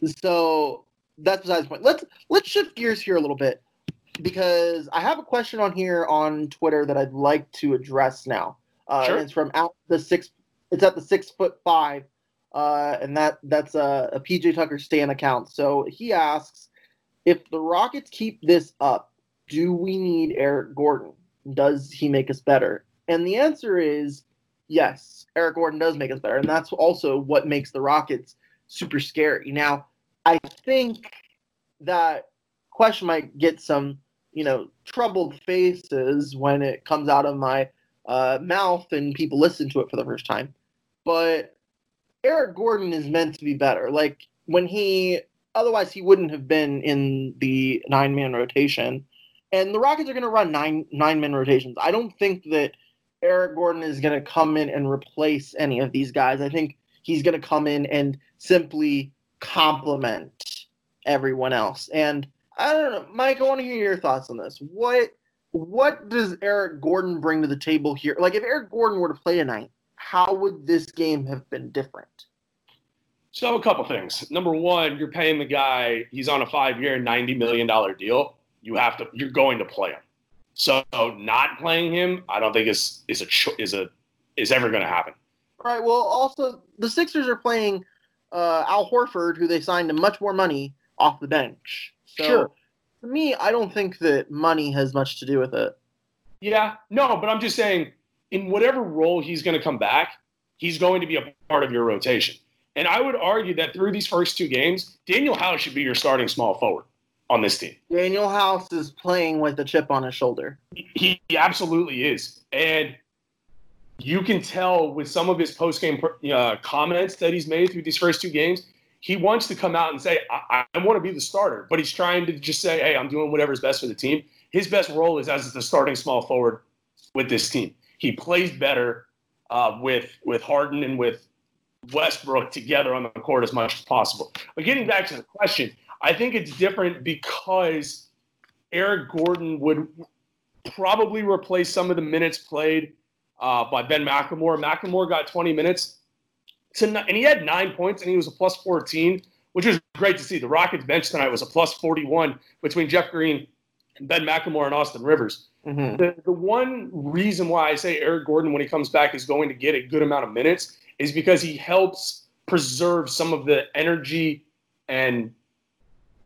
yeah. So that's besides the point. Let's let's shift gears here a little bit because I have a question on here on Twitter that I'd like to address now. Uh, sure. it's from out the six. It's at the six foot five, uh, and that that's a, a PJ Tucker Stan account. So he asks if the Rockets keep this up, do we need Eric Gordon? Does he make us better? And the answer is yes. Eric Gordon does make us better, and that's also what makes the Rockets super scary. Now, I think that question might get some, you know, troubled faces when it comes out of my uh, mouth and people listen to it for the first time. But Eric Gordon is meant to be better. Like when he, otherwise he wouldn't have been in the nine man rotation. And the Rockets are going to run nine nine man rotations. I don't think that Eric Gordon is going to come in and replace any of these guys. I think he's going to come in and simply complement everyone else. And I don't know, Mike. I want to hear your thoughts on this. What what does Eric Gordon bring to the table here? Like, if Eric Gordon were to play tonight, how would this game have been different? So, a couple things. Number one, you're paying the guy; he's on a five-year, ninety million dollar deal. You have to, you're going to play him. So, not playing him, I don't think is is a is a is ever going to happen. All right. Well, also the Sixers are playing uh, Al Horford, who they signed to much more money off the bench. So, sure. For me, I don't think that money has much to do with it. Yeah, no, but I'm just saying, in whatever role he's going to come back, he's going to be a part of your rotation. And I would argue that through these first two games, Danuel House should be your starting small forward on this team. Danuel House is playing with a chip on his shoulder. He, he absolutely is. And you can tell with some of his post game uh, comments that he's made through these first two games, he wants to come out and say, I, I want to be the starter, but he's trying to just say, hey, I'm doing whatever's best for the team. His best role is as the starting small forward with this team. He plays better uh, with with Harden and with Westbrook together on the court as much as possible. But getting back to the question, I think it's different because Eric Gordon would probably replace some of the minutes played uh, by Ben McLemore. McLemore got 20 minutes tonight, and he had nine points, and he was a plus 14, which was great to see. The Rockets bench tonight was a plus 41 between Jeff Green, Ben McLemore, and Austin Rivers. Mm-hmm. The, the one reason why I say Eric Gordon, when he comes back, is going to get a good amount of minutes is because he helps preserve some of the energy and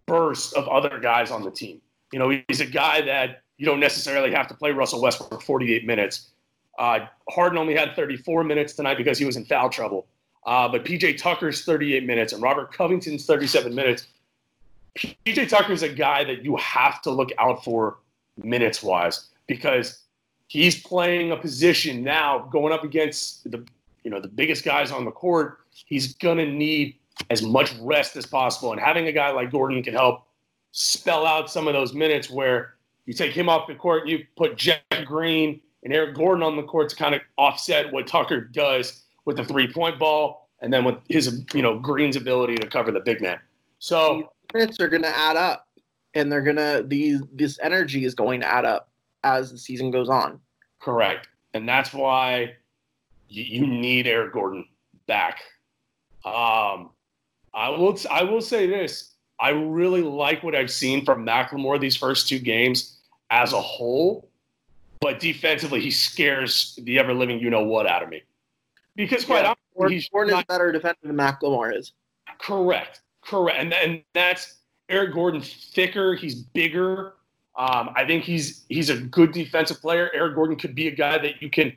burst of other guys on the team. You know, he's a guy that you don't necessarily have to play Russell Westbrook 48 minutes. Uh, Harden only had 34 minutes tonight because he was in foul trouble. Uh, but PJ Tucker's 38 minutes and Robert Covington's 37 minutes. PJ Tucker's a guy that you have to look out for minutes wise because he's playing a position now going up against the you know the biggest guys on the court. He's gonna need as much rest as possible, and having a guy like Gordon can help spell out some of those minutes where you take him off the court, you put Jeff Green and Eric Gordon on the court to kind of offset what Tucker does with the three point ball, and then with his you know Green's ability to cover the big man. So minutes are going to add up, and they're gonna these this energy is going to add up as the season goes on. Correct, and that's why you, you need Eric Gordon back. Um, I will I will say this. I really like what I've seen from McLemore these first two games as a whole, but defensively he scares the ever living you know what out of me. Because quite yeah, honestly, he's Gordon not, is better defender than McLemore is. Correct, correct, and and that's Eric Gordon thicker. He's bigger. Um, I think he's he's a good defensive player. Eric Gordon could be a guy that you can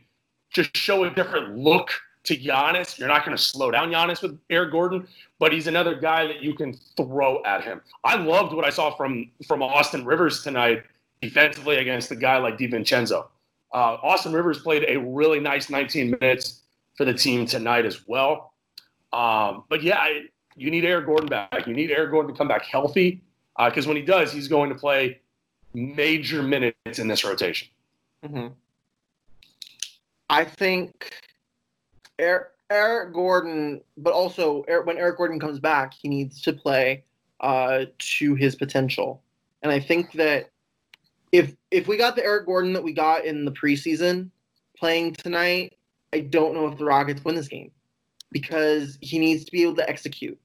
just show a different look to Giannis. You're not going to slow down Giannis with Eric Gordon, but he's another guy that you can throw at him. I loved what I saw from from Austin Rivers tonight defensively against a guy like DiVincenzo. Uh, Austin Rivers played a really nice 19 minutes for the team tonight as well. Um, but yeah, I, you need Eric Gordon back. You need Eric Gordon to come back healthy because uh, when he does, he's going to play major minutes in this rotation. Mm-hmm. I think Eric, Eric Gordon, but also Eric, when Eric Gordon comes back, he needs to play uh, to his potential. And I think that if if we got the Eric Gordon that we got in the preseason playing tonight, I don't know if the Rockets win this game because he needs to be able to execute.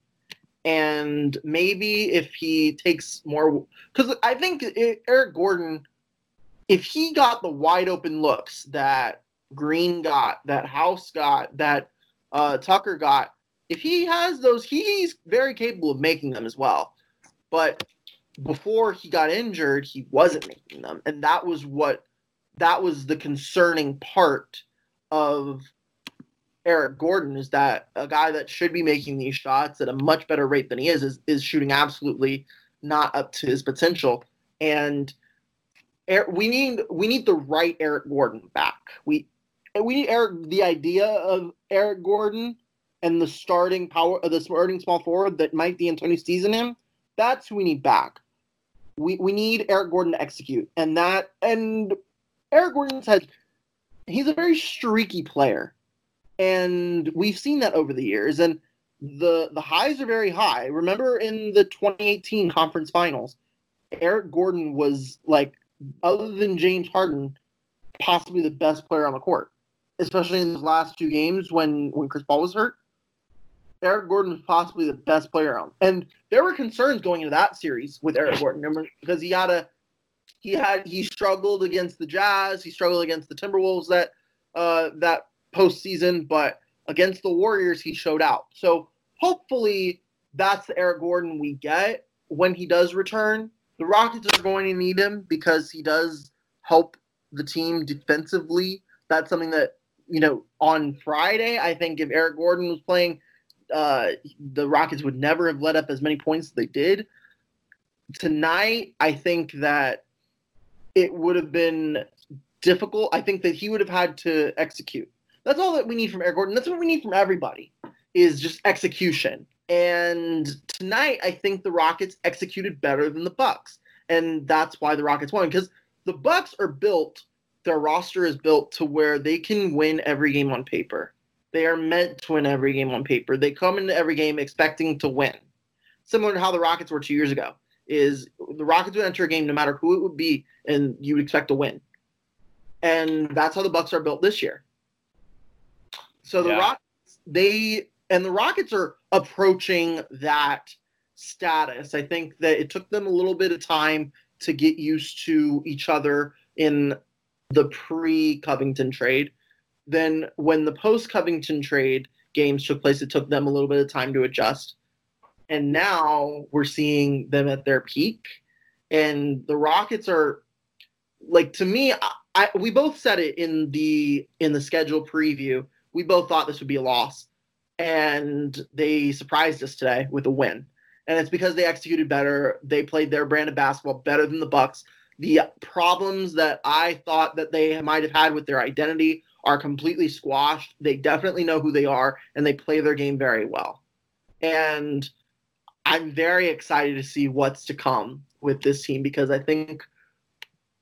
And maybe if he takes more, because I think Eric Gordon, if he got the wide open looks that Green got, that House got, that uh, Tucker got, if he has those, he's very capable of making them as well. But before he got injured, he wasn't making them, and that was what that was the concerning part of Eric Gordon is that a guy that should be making these shots at a much better rate than he is is, is shooting absolutely not up to his potential. And we need we need the right Eric Gordon back. We we need Eric the idea of Eric Gordon and the starting power of the starting small forward that Mike D'Antoni sees in him. That's who we need back. We we need Eric Gordon to execute, and that and Eric Gordon said he's a very streaky player. And we've seen that over the years. And the the highs are very high. Remember in the 2018 conference finals eric gordon was like other than james harden possibly the best player on the court especially in the last two games when when chris paul was hurt eric gordon was possibly the best player on and there were concerns going into that series with eric gordon because he had a he had he struggled against the jazz he struggled against the timberwolves that uh that postseason, but against the Warriors, he showed out. So hopefully that's the Eric Gordon we get when he does return. The Rockets are going to need him because he does help the team defensively. That's something that, you know, on Friday, I think if Eric Gordon was playing, uh, the Rockets would never have let up as many points as they did. Tonight, I think that it would have been difficult. I think that he would have had to execute. That's all that we need from Eric Gordon. That's what we need from everybody is just execution. And tonight, I think the Rockets executed better than the Bucks, and that's why the Rockets won. Because the Bucks are built, their roster is built to where they can win every game on paper. They are meant to win every game on paper. They come into every game expecting to win, similar to how the Rockets were two years ago. Is the Rockets would enter a game no matter who it would be, and you would expect to win. And that's how the Bucks are built this year. So the yeah. Rockets, they and the Rockets are approaching that status. I think that it took them a little bit of time to get used to each other in the pre Covington trade. Then when the post Covington trade games took place, it took them a little bit of time to adjust. And now we're seeing them at their peak. And the Rockets are like to me, I, I we both said it in the in the schedule preview we both thought this would be a loss, and they surprised us today with a win. And it's because they executed better. They played their brand of basketball better than the Bucks. The problems that I thought that they might have had with their identity are completely squashed. They definitely know who they are, and they play their game very well. And I'm very excited to see what's to come with this team because I think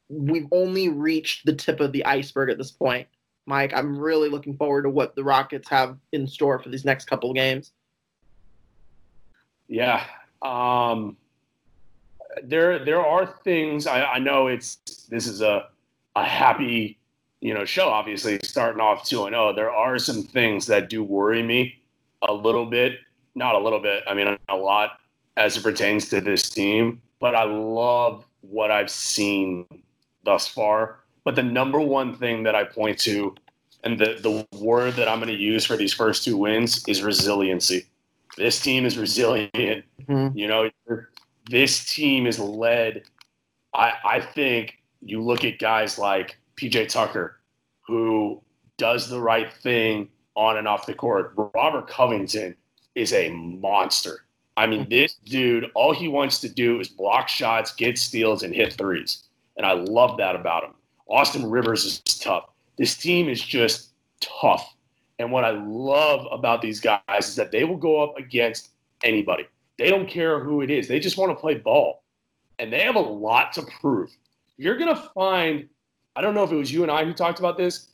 we've only reached the tip of the iceberg at this point. Mike. I'm really looking forward to what the Rockets have in store for these next couple of games. Yeah. Um, there there are things I, I know it's this is a a happy you know show obviously starting off 2 and 0 there are some things that do worry me a little bit not a little bit I mean a lot as it pertains to this team but I love what I've seen thus far but the number one thing that I point to, and the, the word that I'm going to use for these first two wins is resiliency. This team is resilient. Mm-hmm. You know, this team is led. I, I think you look at guys like PJ Tucker, who does the right thing on and off the court. Robert Covington is a monster. I mean, mm-hmm. this dude, all he wants to do is block shots, get steals, and hit threes. And I love that about him. Austin Rivers is tough. This team is just tough. And what I love about these guys is that they will go up against anybody. They don't care who it is. They just want to play ball. And they have a lot to prove. You're going to find, I don't know if it was you and I who talked about this,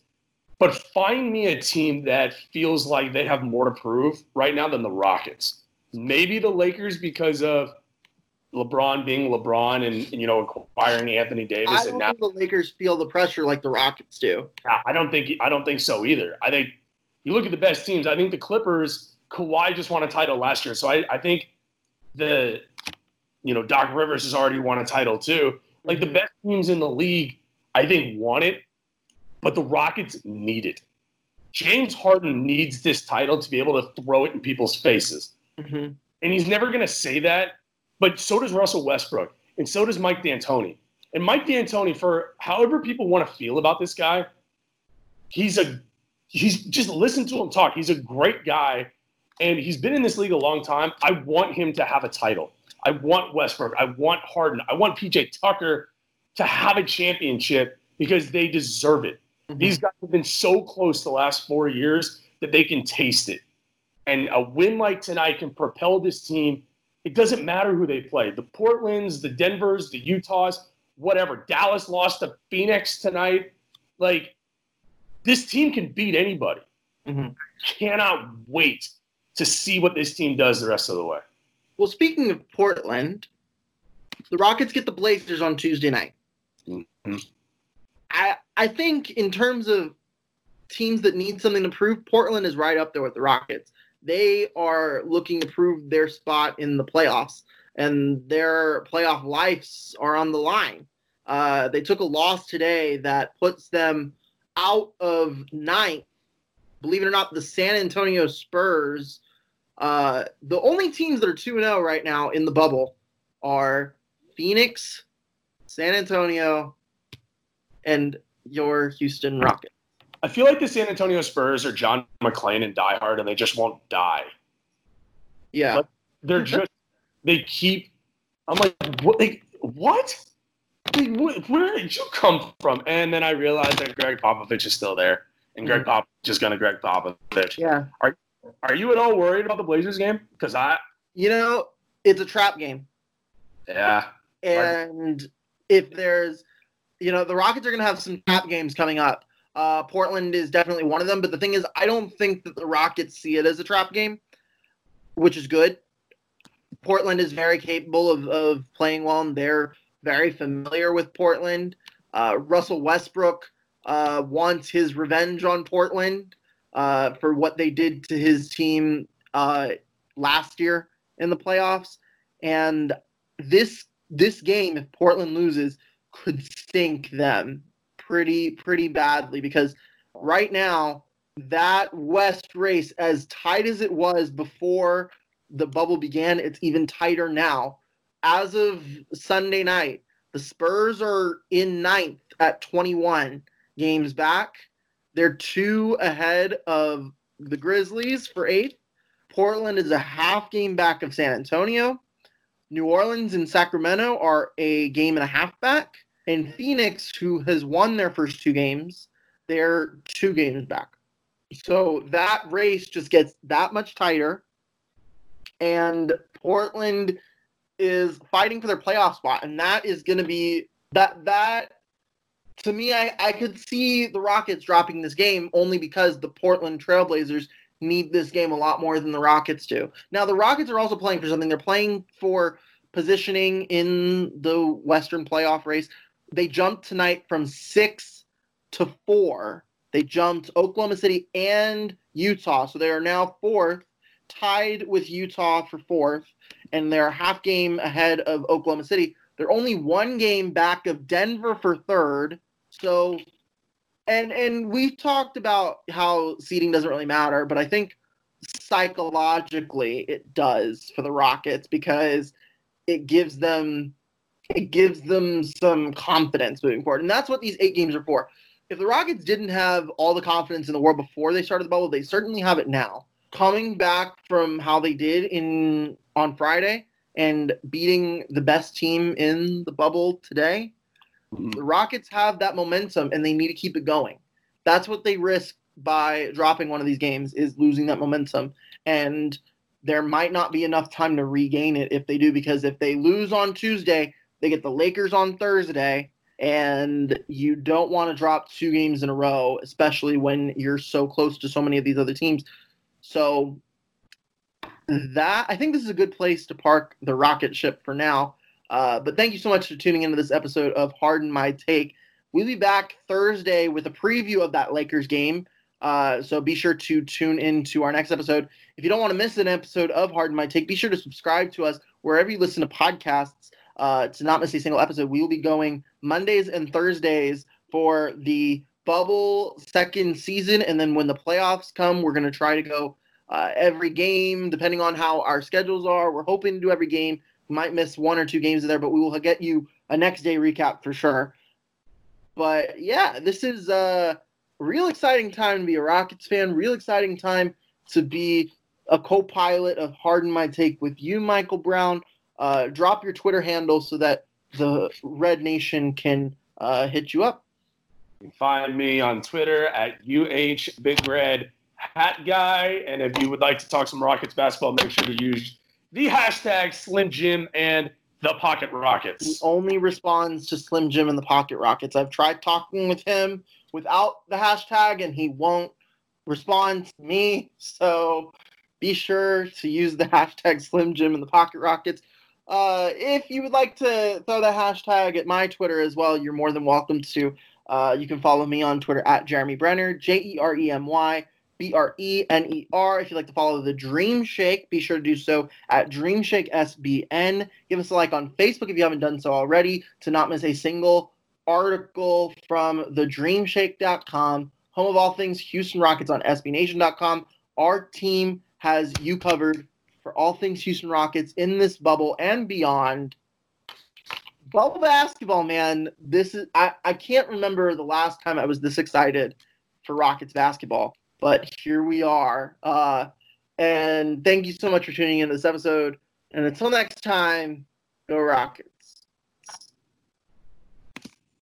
but find me a team that feels like they have more to prove right now than the Rockets. Maybe the Lakers because of LeBron being LeBron and, and you know acquiring Anthony Davis. I don't and now, think the Lakers feel the pressure like the Rockets do. I don't think I don't think so either. I think you look at the best teams. I think the Clippers, Kawhi just won a title last year, so I, I think the you know Doc Rivers has already won a title too. Like the mm-hmm. best teams in the league, I think won it, but the Rockets need it. James Harden needs this title to be able to throw it in people's faces, Mm-hmm. and he's never going to say that. But so does Russell Westbrook, and so does Mike D'Antoni. And Mike D'Antoni, for however people want to feel about this guy, he's a he's just listen to him talk. He's a great guy, and he's been in this league a long time. I want him to have a title. I want Westbrook. I want Harden. I want PJ Tucker to have a championship because they deserve it. These guys have been so close the last four years that they can taste it. And a win like tonight can propel this team. It doesn't matter who they play the Portlands, the Denvers, the Utahs, whatever. Dallas lost to Phoenix tonight. Like, this team can beat anybody. Mm-hmm. Cannot wait to see what this team does the rest of the way. Well, speaking of Portland, the Rockets get the Blazers on Tuesday night. Mm-hmm. I I think in terms of teams that need something to prove, Portland is right up there with the Rockets. They are looking to prove their spot in the playoffs, and their playoff lives are on the line. Uh, they took a loss today that puts them out of ninth. Believe it or not, the San Antonio Spurs. Uh, the only teams that are 2 0 right now in the bubble are Phoenix, San Antonio, and your Houston Rockets. I feel like the San Antonio Spurs are John McClane and Die Hard, and they just won't die. Yeah. Like, they're just, they keep, I'm like, what? Like, what? Like, where did you come from? And then I realized that Gregg Popovich is still there, and Gregg mm-hmm. Popovich is going to Gregg Popovich. Yeah. Are, are you at all worried about the Blazers game? Because I, You know, it's a trap game. yeah. And if there's, you know, the Rockets are going to have some trap games coming up. Uh, Portland is definitely one of them. But the thing is, I don't think that the Rockets see it as a trap game, which is good. Portland is very capable of, of playing well, and they're very familiar with Portland. Uh, Russell Westbrook uh, wants his revenge on Portland uh, for what they did to his team uh, last year in the playoffs. And this this game, if Portland loses, could stink them pretty pretty badly because right now that West race, as tight as it was before the bubble began, it's even tighter now. As of Sunday night, the Spurs are in ninth at 21 games back. They're two ahead of the Grizzlies for eighth. Portland is a half game back of San Antonio. New Orleans and Sacramento are a game and a half back. And Phoenix, who has won their first two games, they're two games back. So that race just gets that much tighter. And Portland is fighting for their playoff spot. And that is going to be that, that, to me, I, I could see the Rockets dropping this game only because the Portland Trailblazers need this game a lot more than the Rockets do. Now, the Rockets are also playing for something. They're playing for positioning in the Western playoff race. They jumped tonight from six to four. They jumped Oklahoma City and Utah. So they are now fourth, tied with Utah for fourth, and they're half game ahead of Oklahoma City. They're only one game back of Denver for third. So and and we've talked about how seeding doesn't really matter, but I think psychologically it does for the Rockets because it gives them it gives them some confidence moving forward. And that's what these eight games are for. If the Rockets didn't have all the confidence in the world before they started the bubble, they certainly have it now. Coming back from how they did in on Friday and beating the best team in the bubble today, mm-hmm. the Rockets have that momentum and they need to keep it going. That's what they risk by dropping one of these games is losing that momentum. And there might not be enough time to regain it if they do, because if they lose on Tuesday, they get the Lakers on Thursday, and you don't want to drop two games in a row, especially when you're so close to so many of these other teams. So that I think this is a good place to park the rocket ship for now. Uh, but thank you so much for tuning into this episode of Harden My Take. We'll be back Thursday with a preview of that Lakers game. Uh, so be sure to tune in to our next episode. If you don't want to miss an episode of Harden My Take, be sure to subscribe to us wherever you listen to podcasts uh, to not miss a single episode. We will be going Mondays and Thursdays for the bubble second season. And then when the playoffs come, we're going to try to go uh, every game, depending on how our schedules are. We're hoping to do every game. We might miss one or two games there, but we will get you a next day recap for sure. But yeah, this is a real exciting time to be a Rockets fan. Real exciting time to be a co-pilot of Harden My Take with you, Michael Brown. Uh, drop your Twitter handle so that the Red Nation can uh, hit you up. You can find me on Twitter at UH Big Red Hat Guy. And if you would like to talk some Rockets basketball, make sure to use the hashtag Slim Jim and the Pocket Rockets. He only responds to Slim Jim and the Pocket Rockets. I've tried talking with him without the hashtag, and he won't respond to me. So be sure to use the hashtag Slim Jim and the Pocket Rockets. Uh, if you would like to throw the hashtag at my Twitter as well, you're more than welcome to. Uh, you can follow me on Twitter at Jeremy Brener, J E R E M Y B R E N E R. If you'd like to follow the Dream Shake, be sure to do so at Dream Shake SBN. Give us a like on Facebook if you haven't done so already to not miss a single article from the thedreamshake.com, home of all things Houston Rockets on SBNation.com. Our team has you covered for all things Houston Rockets in this bubble and beyond. Bubble basketball, man. This is I, I can't remember the last time I was this excited for Rockets basketball, but here we are. Uh, and thank you so much for tuning in to this episode. And until next time, go Rockets.